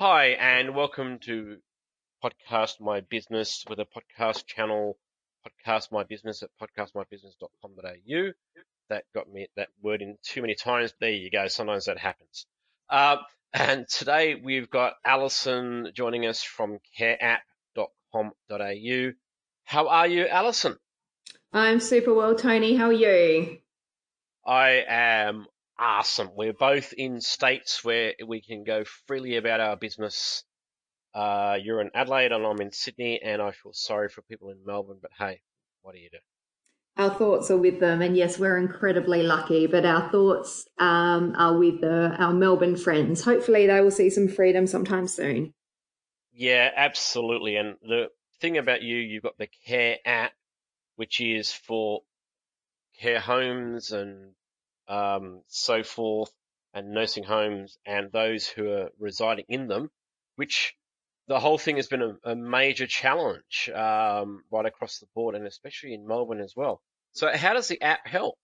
Hi, and welcome to Podcast My Business with a podcast channel, Podcast My Business at podcastmybusiness.com.au. That got me that word in too many times. There you go. Sometimes that happens. Uh, and today we've got Alison joining us from careapp.com.au. How are you, Alison? I'm super well, Tony. How are you? I am awesome. We're both in states where we can go freely about our business. Uh, you're in Adelaide and I'm in Sydney, and I feel sorry for people in Melbourne, but hey, what do you do? Our thoughts are with them, and yes, we're incredibly lucky, but our thoughts um, are with the, our Melbourne friends. Hopefully, they will see some freedom sometime soon. Yeah, absolutely. And the thing about you, you've got the Care app, which is for care homes and um, so forth, and nursing homes and those who are residing in them, which the whole thing has been a, a major challenge um, right across the board, and especially in Melbourne as well. So, how does the app help?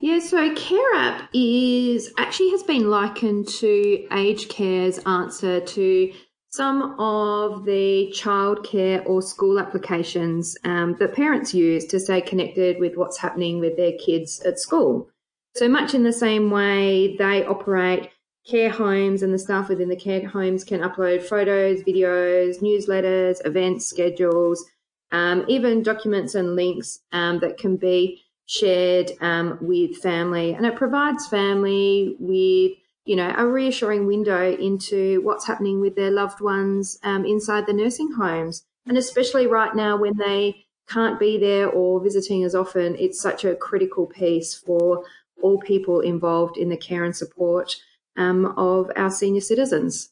Yeah, so Care App is actually has been likened to Aged Care's answer to some of the childcare or school applications um, that parents use to stay connected with what's happening with their kids at school. So much in the same way they operate care homes and the staff within the care homes can upload photos, videos, newsletters, events, schedules, um, even documents and links um, that can be shared um, with family. And it provides family with you know, a reassuring window into what's happening with their loved ones um, inside the nursing homes. And especially right now when they can't be there or visiting as often, it's such a critical piece for all people involved in the care and support um, of our senior citizens.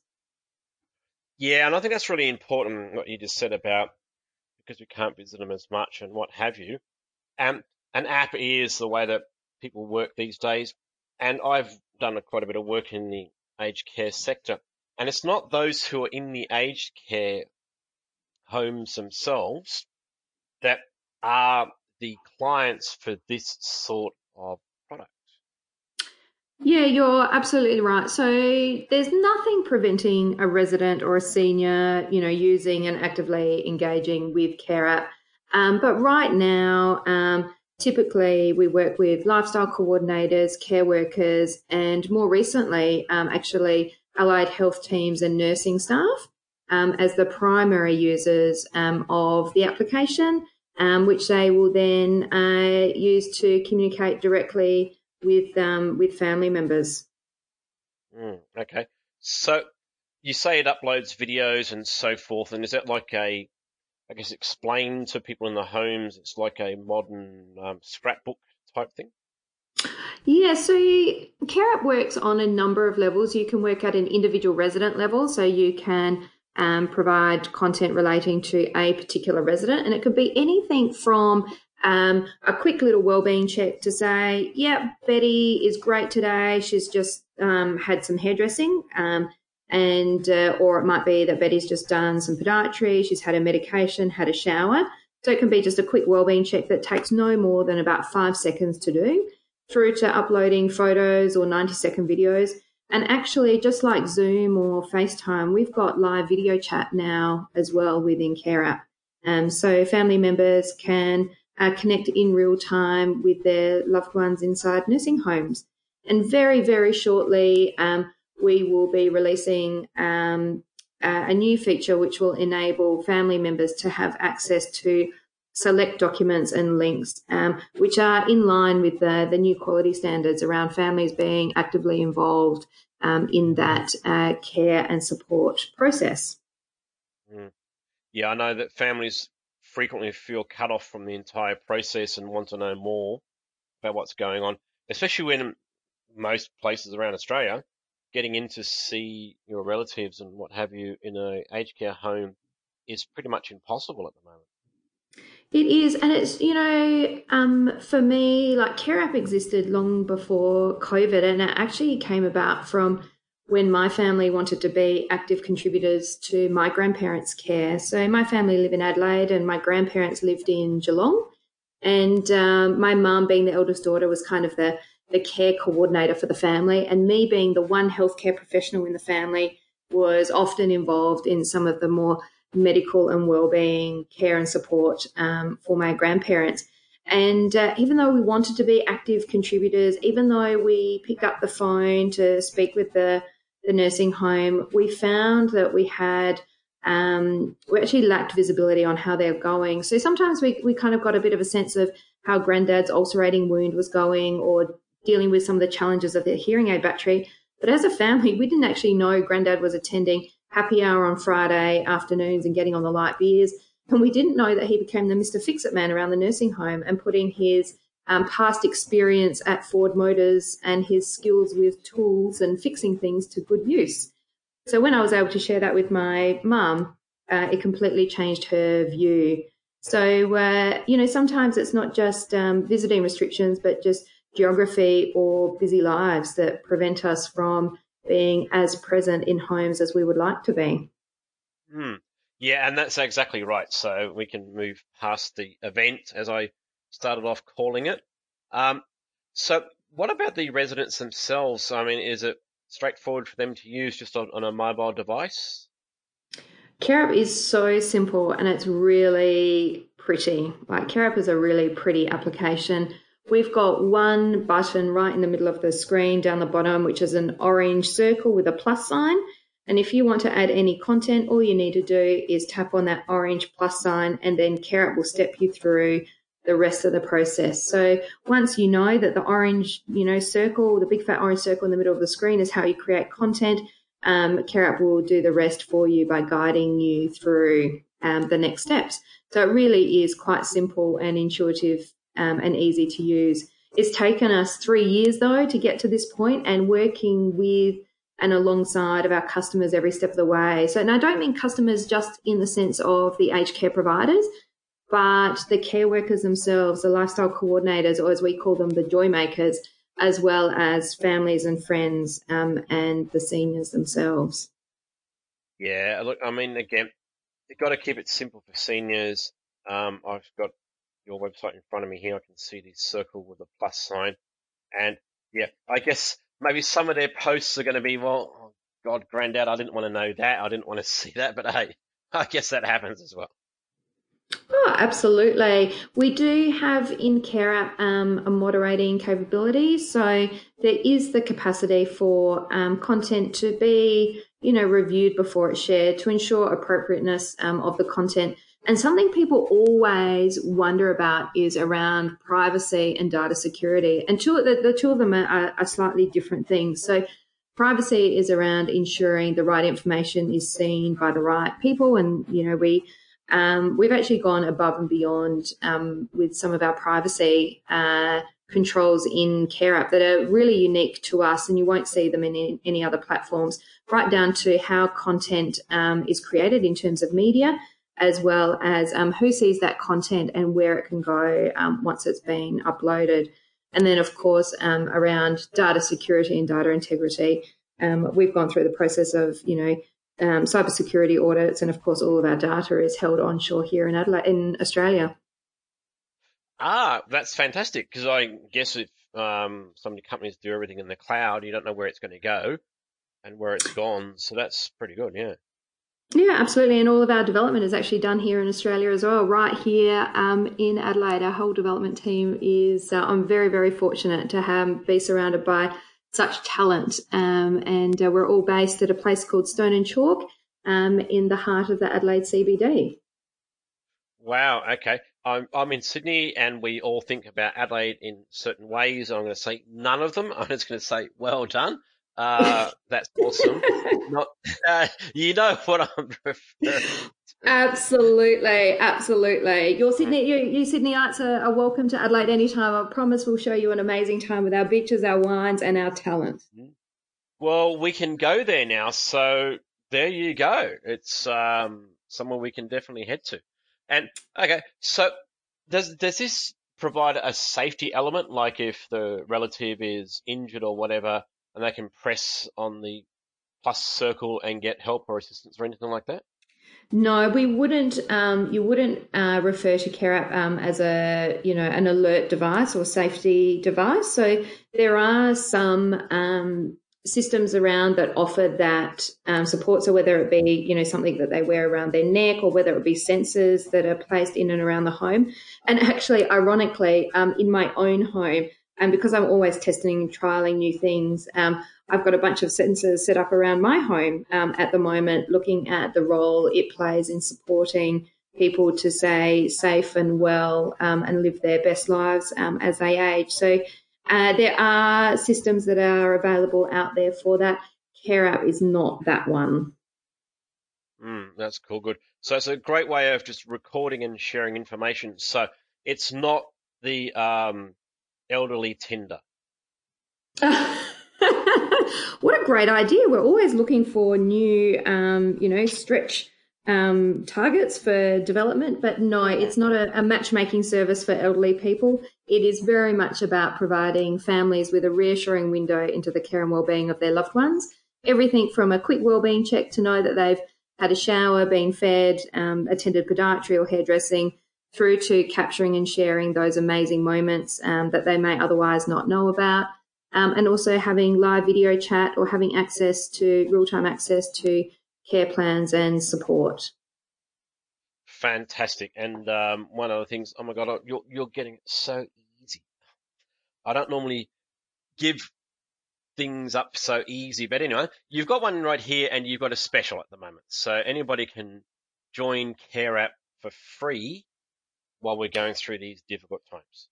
Yeah, and I think that's really important what you just said about because we can't visit them as much and what have you. Um, an app is the way that people work these days. And I've done quite a bit of work in the aged care sector. And it's not those who are in the aged care homes themselves that are the clients for this sort of product. Yeah, you're absolutely right. So there's nothing preventing a resident or a senior, you know, using and actively engaging with Care App. Um, but right now, um, Typically, we work with lifestyle coordinators, care workers, and more recently, um, actually, allied health teams and nursing staff um, as the primary users um, of the application, um, which they will then uh, use to communicate directly with um, with family members. Mm, okay, so you say it uploads videos and so forth, and is that like a I guess, explain to people in the homes. It's like a modern um, scrapbook type thing. Yeah, so CareApp works on a number of levels. You can work at an individual resident level, so you can um, provide content relating to a particular resident, and it could be anything from um, a quick little well-being check to say, "Yeah, Betty is great today. She's just um, had some hairdressing. Um, and uh, or it might be that Betty's just done some podiatry, she's had a medication, had a shower. So it can be just a quick wellbeing check that takes no more than about five seconds to do, through to uploading photos or 90 second videos. And actually, just like Zoom or FaceTime, we've got live video chat now as well within Care App. Um, so family members can uh, connect in real time with their loved ones inside nursing homes. And very, very shortly, um, we will be releasing um, a new feature which will enable family members to have access to select documents and links, um, which are in line with the, the new quality standards around families being actively involved um, in that uh, care and support process. Mm. Yeah, I know that families frequently feel cut off from the entire process and want to know more about what's going on, especially when most places around Australia getting in to see your relatives and what have you in a aged care home is pretty much impossible at the moment. It is, and it's you know, um, for me, like Care App existed long before COVID, and it actually came about from when my family wanted to be active contributors to my grandparents' care. So my family live in Adelaide, and my grandparents lived in Geelong, and um, my mum, being the eldest daughter, was kind of the the care coordinator for the family, and me being the one healthcare professional in the family was often involved in some of the more medical and well-being care and support um, for my grandparents. And uh, even though we wanted to be active contributors, even though we picked up the phone to speak with the, the nursing home, we found that we had um, we actually lacked visibility on how they're going. So sometimes we, we kind of got a bit of a sense of how granddad's ulcerating wound was going or dealing with some of the challenges of their hearing aid battery. But as a family, we didn't actually know granddad was attending happy hour on Friday afternoons and getting on the light beers. And we didn't know that he became the Mr. Fix It man around the nursing home and putting his um, past experience at Ford Motors and his skills with tools and fixing things to good use. So when I was able to share that with my mum, uh, it completely changed her view. So, uh, you know, sometimes it's not just um, visiting restrictions, but just geography or busy lives that prevent us from being as present in homes as we would like to be. Hmm. Yeah, and that's exactly right. So we can move past the event, as I started off calling it. Um, so, what about the residents themselves? I mean, is it straightforward for them to use just on, on a mobile device? CareApp is so simple and it's really pretty. Like CareApp is a really pretty application. We've got one button right in the middle of the screen down the bottom, which is an orange circle with a plus sign. And if you want to add any content, all you need to do is tap on that orange plus sign and then CareApp will step you through the rest of the process. So once you know that the orange, you know, circle, the big fat orange circle in the middle of the screen is how you create content, um, CareApp will do the rest for you by guiding you through um, the next steps. So it really is quite simple and intuitive um, and easy to use. It's taken us three years though to get to this point and working with and alongside of our customers every step of the way. So, and I don't mean customers just in the sense of the aged care providers, but the care workers themselves, the lifestyle coordinators, or as we call them, the joy makers, as well as families and friends um, and the seniors themselves. Yeah, look, I mean, again, you've got to keep it simple for seniors. Um, I've got your website in front of me here. I can see the circle with a plus sign. And yeah, I guess maybe some of their posts are going to be, well, oh God, granddad, I didn't want to know that. I didn't want to see that. But hey, I guess that happens as well. Oh, absolutely. We do have in CareApp um, a moderating capability. So there is the capacity for um, content to be, you know, reviewed before it's shared to ensure appropriateness um, of the content. And something people always wonder about is around privacy and data security. And two, the, the two of them are, are slightly different things. So privacy is around ensuring the right information is seen by the right people. And, you know, we, um, we've actually gone above and beyond um, with some of our privacy uh, controls in CareApp that are really unique to us, and you won't see them in any, any other platforms, right down to how content um, is created in terms of media, as well as um, who sees that content and where it can go um, once it's been uploaded. And then, of course, um, around data security and data integrity, we've gone through the process of, you know, um, cybersecurity audits, and of course, all of our data is held onshore here in Adelaide, in Australia. Ah, that's fantastic because I guess if um, some companies do everything in the cloud, you don't know where it's going to go and where it's gone. So that's pretty good, yeah. Yeah, absolutely. And all of our development is actually done here in Australia as well, right here um, in Adelaide. Our whole development team is, uh, I'm very, very fortunate to have, be surrounded by such talent. Um, and uh, we're all based at a place called Stone and Chalk um, in the heart of the Adelaide CBD. Wow. Okay. I'm, I'm in Sydney and we all think about Adelaide in certain ways. I'm going to say none of them. I'm just going to say, well done. Uh, that's awesome. Not, uh, you know what I'm referring To. Absolutely, absolutely. Your Sydney, you, you Sydneyites are, are welcome to Adelaide anytime. I promise we'll show you an amazing time with our beaches, our wines, and our talent. Mm-hmm. Well, we can go there now. So there you go. It's um, somewhere we can definitely head to. And okay, so does does this provide a safety element? Like if the relative is injured or whatever, and they can press on the plus circle and get help or assistance or anything like that? No, we wouldn't. Um, you wouldn't uh, refer to CareApp um, as a you know an alert device or safety device. So there are some um, systems around that offer that um, support. So whether it be, you know, something that they wear around their neck or whether it be sensors that are placed in and around the home. And actually, ironically, um, in my own home, and because I'm always testing and trialing new things, um, I've got a bunch of sensors set up around my home um, at the moment, looking at the role it plays in supporting people to stay safe and well um, and live their best lives um, as they age. So uh, there are systems that are available out there for that. CareApp is not that one. Mm, that's cool. Good. So it's a great way of just recording and sharing information. So it's not the um, elderly Tinder. what a great idea! We're always looking for new, um, you know, stretch um, targets for development, but no, it's not a, a, matchmaking service for elderly people. It is very much about providing families with a reassuring window into the care and well-being of their loved ones. Everything from a quick well-being check to know that they've had a shower, been fed, um, attended podiatry or hairdressing, through to capturing and sharing those amazing moments um, that they may otherwise not know about. Um, and also having live video chat or having access to real time access to care plans and support. Fantastic. And um, one of the things, oh my God, you're, you're getting it so easy. I don't normally give things up so easy, but anyway, you've got one right here and you've got a special at the moment. So anybody can join Care App for free while we're going through these difficult times.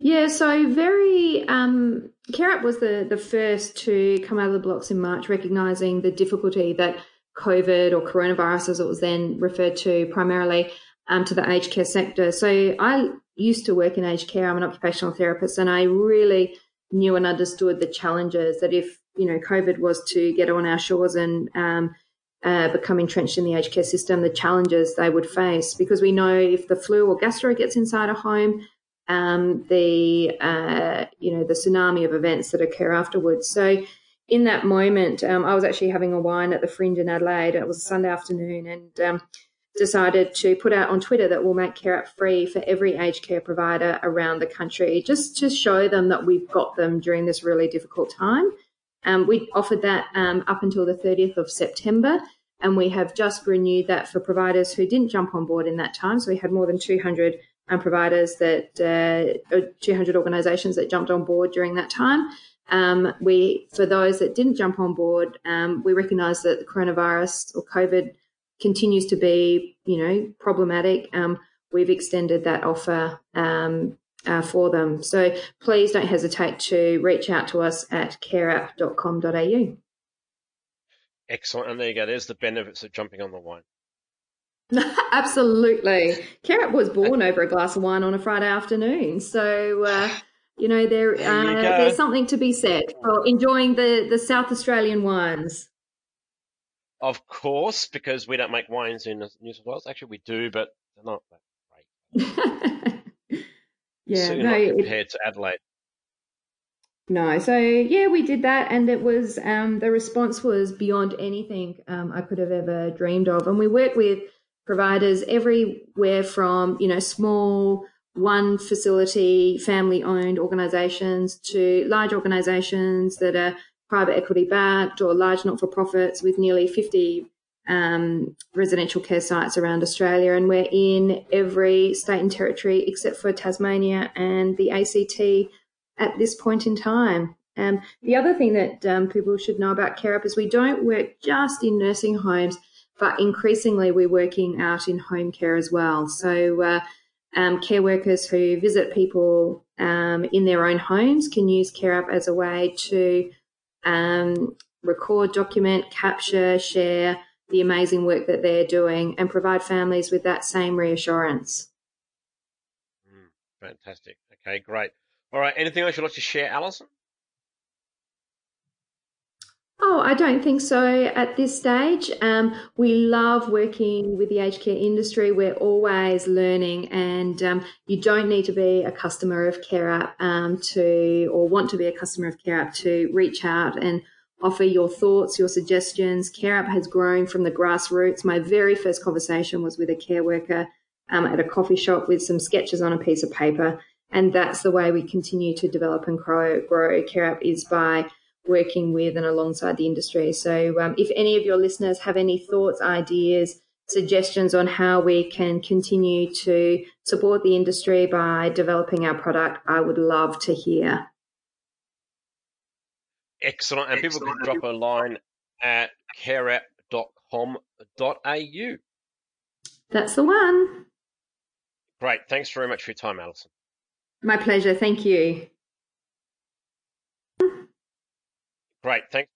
Yeah, so very um, CareApp was the the first to come out of the blocks in March, recognizing the difficulty that COVID or coronavirus, as it was then referred to primarily um, to the aged care sector. So I used to work in aged care. I'm an occupational therapist, and I really knew and understood the challenges that if you know COVID was to get on our shores and um, uh, become entrenched in the aged care system, the challenges they would face. Because we know if the flu or gastro gets inside a home, um, the uh, you know the tsunami of events that occur afterwards. So in that moment, um, I was actually having a wine at the Fringe in Adelaide. It was a Sunday afternoon, and um, decided to put out on Twitter that we'll make CareApp free for every aged care provider around the country, just to show them that we've got them during this really difficult time. Um, we offered that um, up until the 30th of September, and we have just renewed that for providers who didn't jump on board in that time. So we had more than 200 um, providers that, uh, 200 organisations that jumped on board during that time. Um, we, for those that didn't jump on board, um, we recognise that the coronavirus or COVID continues to be, you know, problematic. Um, we've extended that offer uh, for them. So please don't hesitate to reach out to us at careapp.com.au. Excellent. And there you go. There's the benefits of jumping on the wine. Absolutely. CareApp was born over a glass of wine on a Friday afternoon. So, uh, you know, there, there uh, there's something to be said for enjoying the, the South Australian wines. Of course, because we don't make wines in New South Wales. Actually, we do, but they're not that great. yeah, no, compared it, to Adelaide. No, so yeah, we did that, and it was um, the response was beyond anything um, I could have ever dreamed of. And we work with providers everywhere from you know small one facility, family owned organisations to large organisations that are private equity backed or large not for profits with nearly 50 um, residential care sites around Australia. And we're in every state and territory except for Tasmania and the ACT at this point in time. Um, the other thing that um, people should know about CareApp is we don't work just in nursing homes, but increasingly we're working out in home care as well. So uh, um, care workers who visit people um, in their own homes can use CareApp as a way to um, record, document, capture, share the amazing work that they're doing and provide families with that same reassurance. Mm, fantastic. Okay, great. All right. Anything else you'd like to share, Alison? Oh, I don't think so at this stage. Um, we love working with the aged care industry. We're always learning, and um, you don't need to be a customer of CareApp um, to, or want to be a customer of CareApp to reach out and offer your thoughts, your suggestions. CareApp has grown from the grassroots. My very first conversation was with a care worker um, at a coffee shop with some sketches on a piece of paper, and that's the way we continue to develop and grow. Grow CareApp is by working with and alongside the industry. So, um, if any of your listeners have any thoughts, ideas, suggestions on how we can continue to support the industry by developing our product, I would love to hear. Excellent. And people can drop a line at careapp.com.au. That's the one. Great. Thanks very much for your time, Alison. My pleasure. Thank you. Great. Thanks.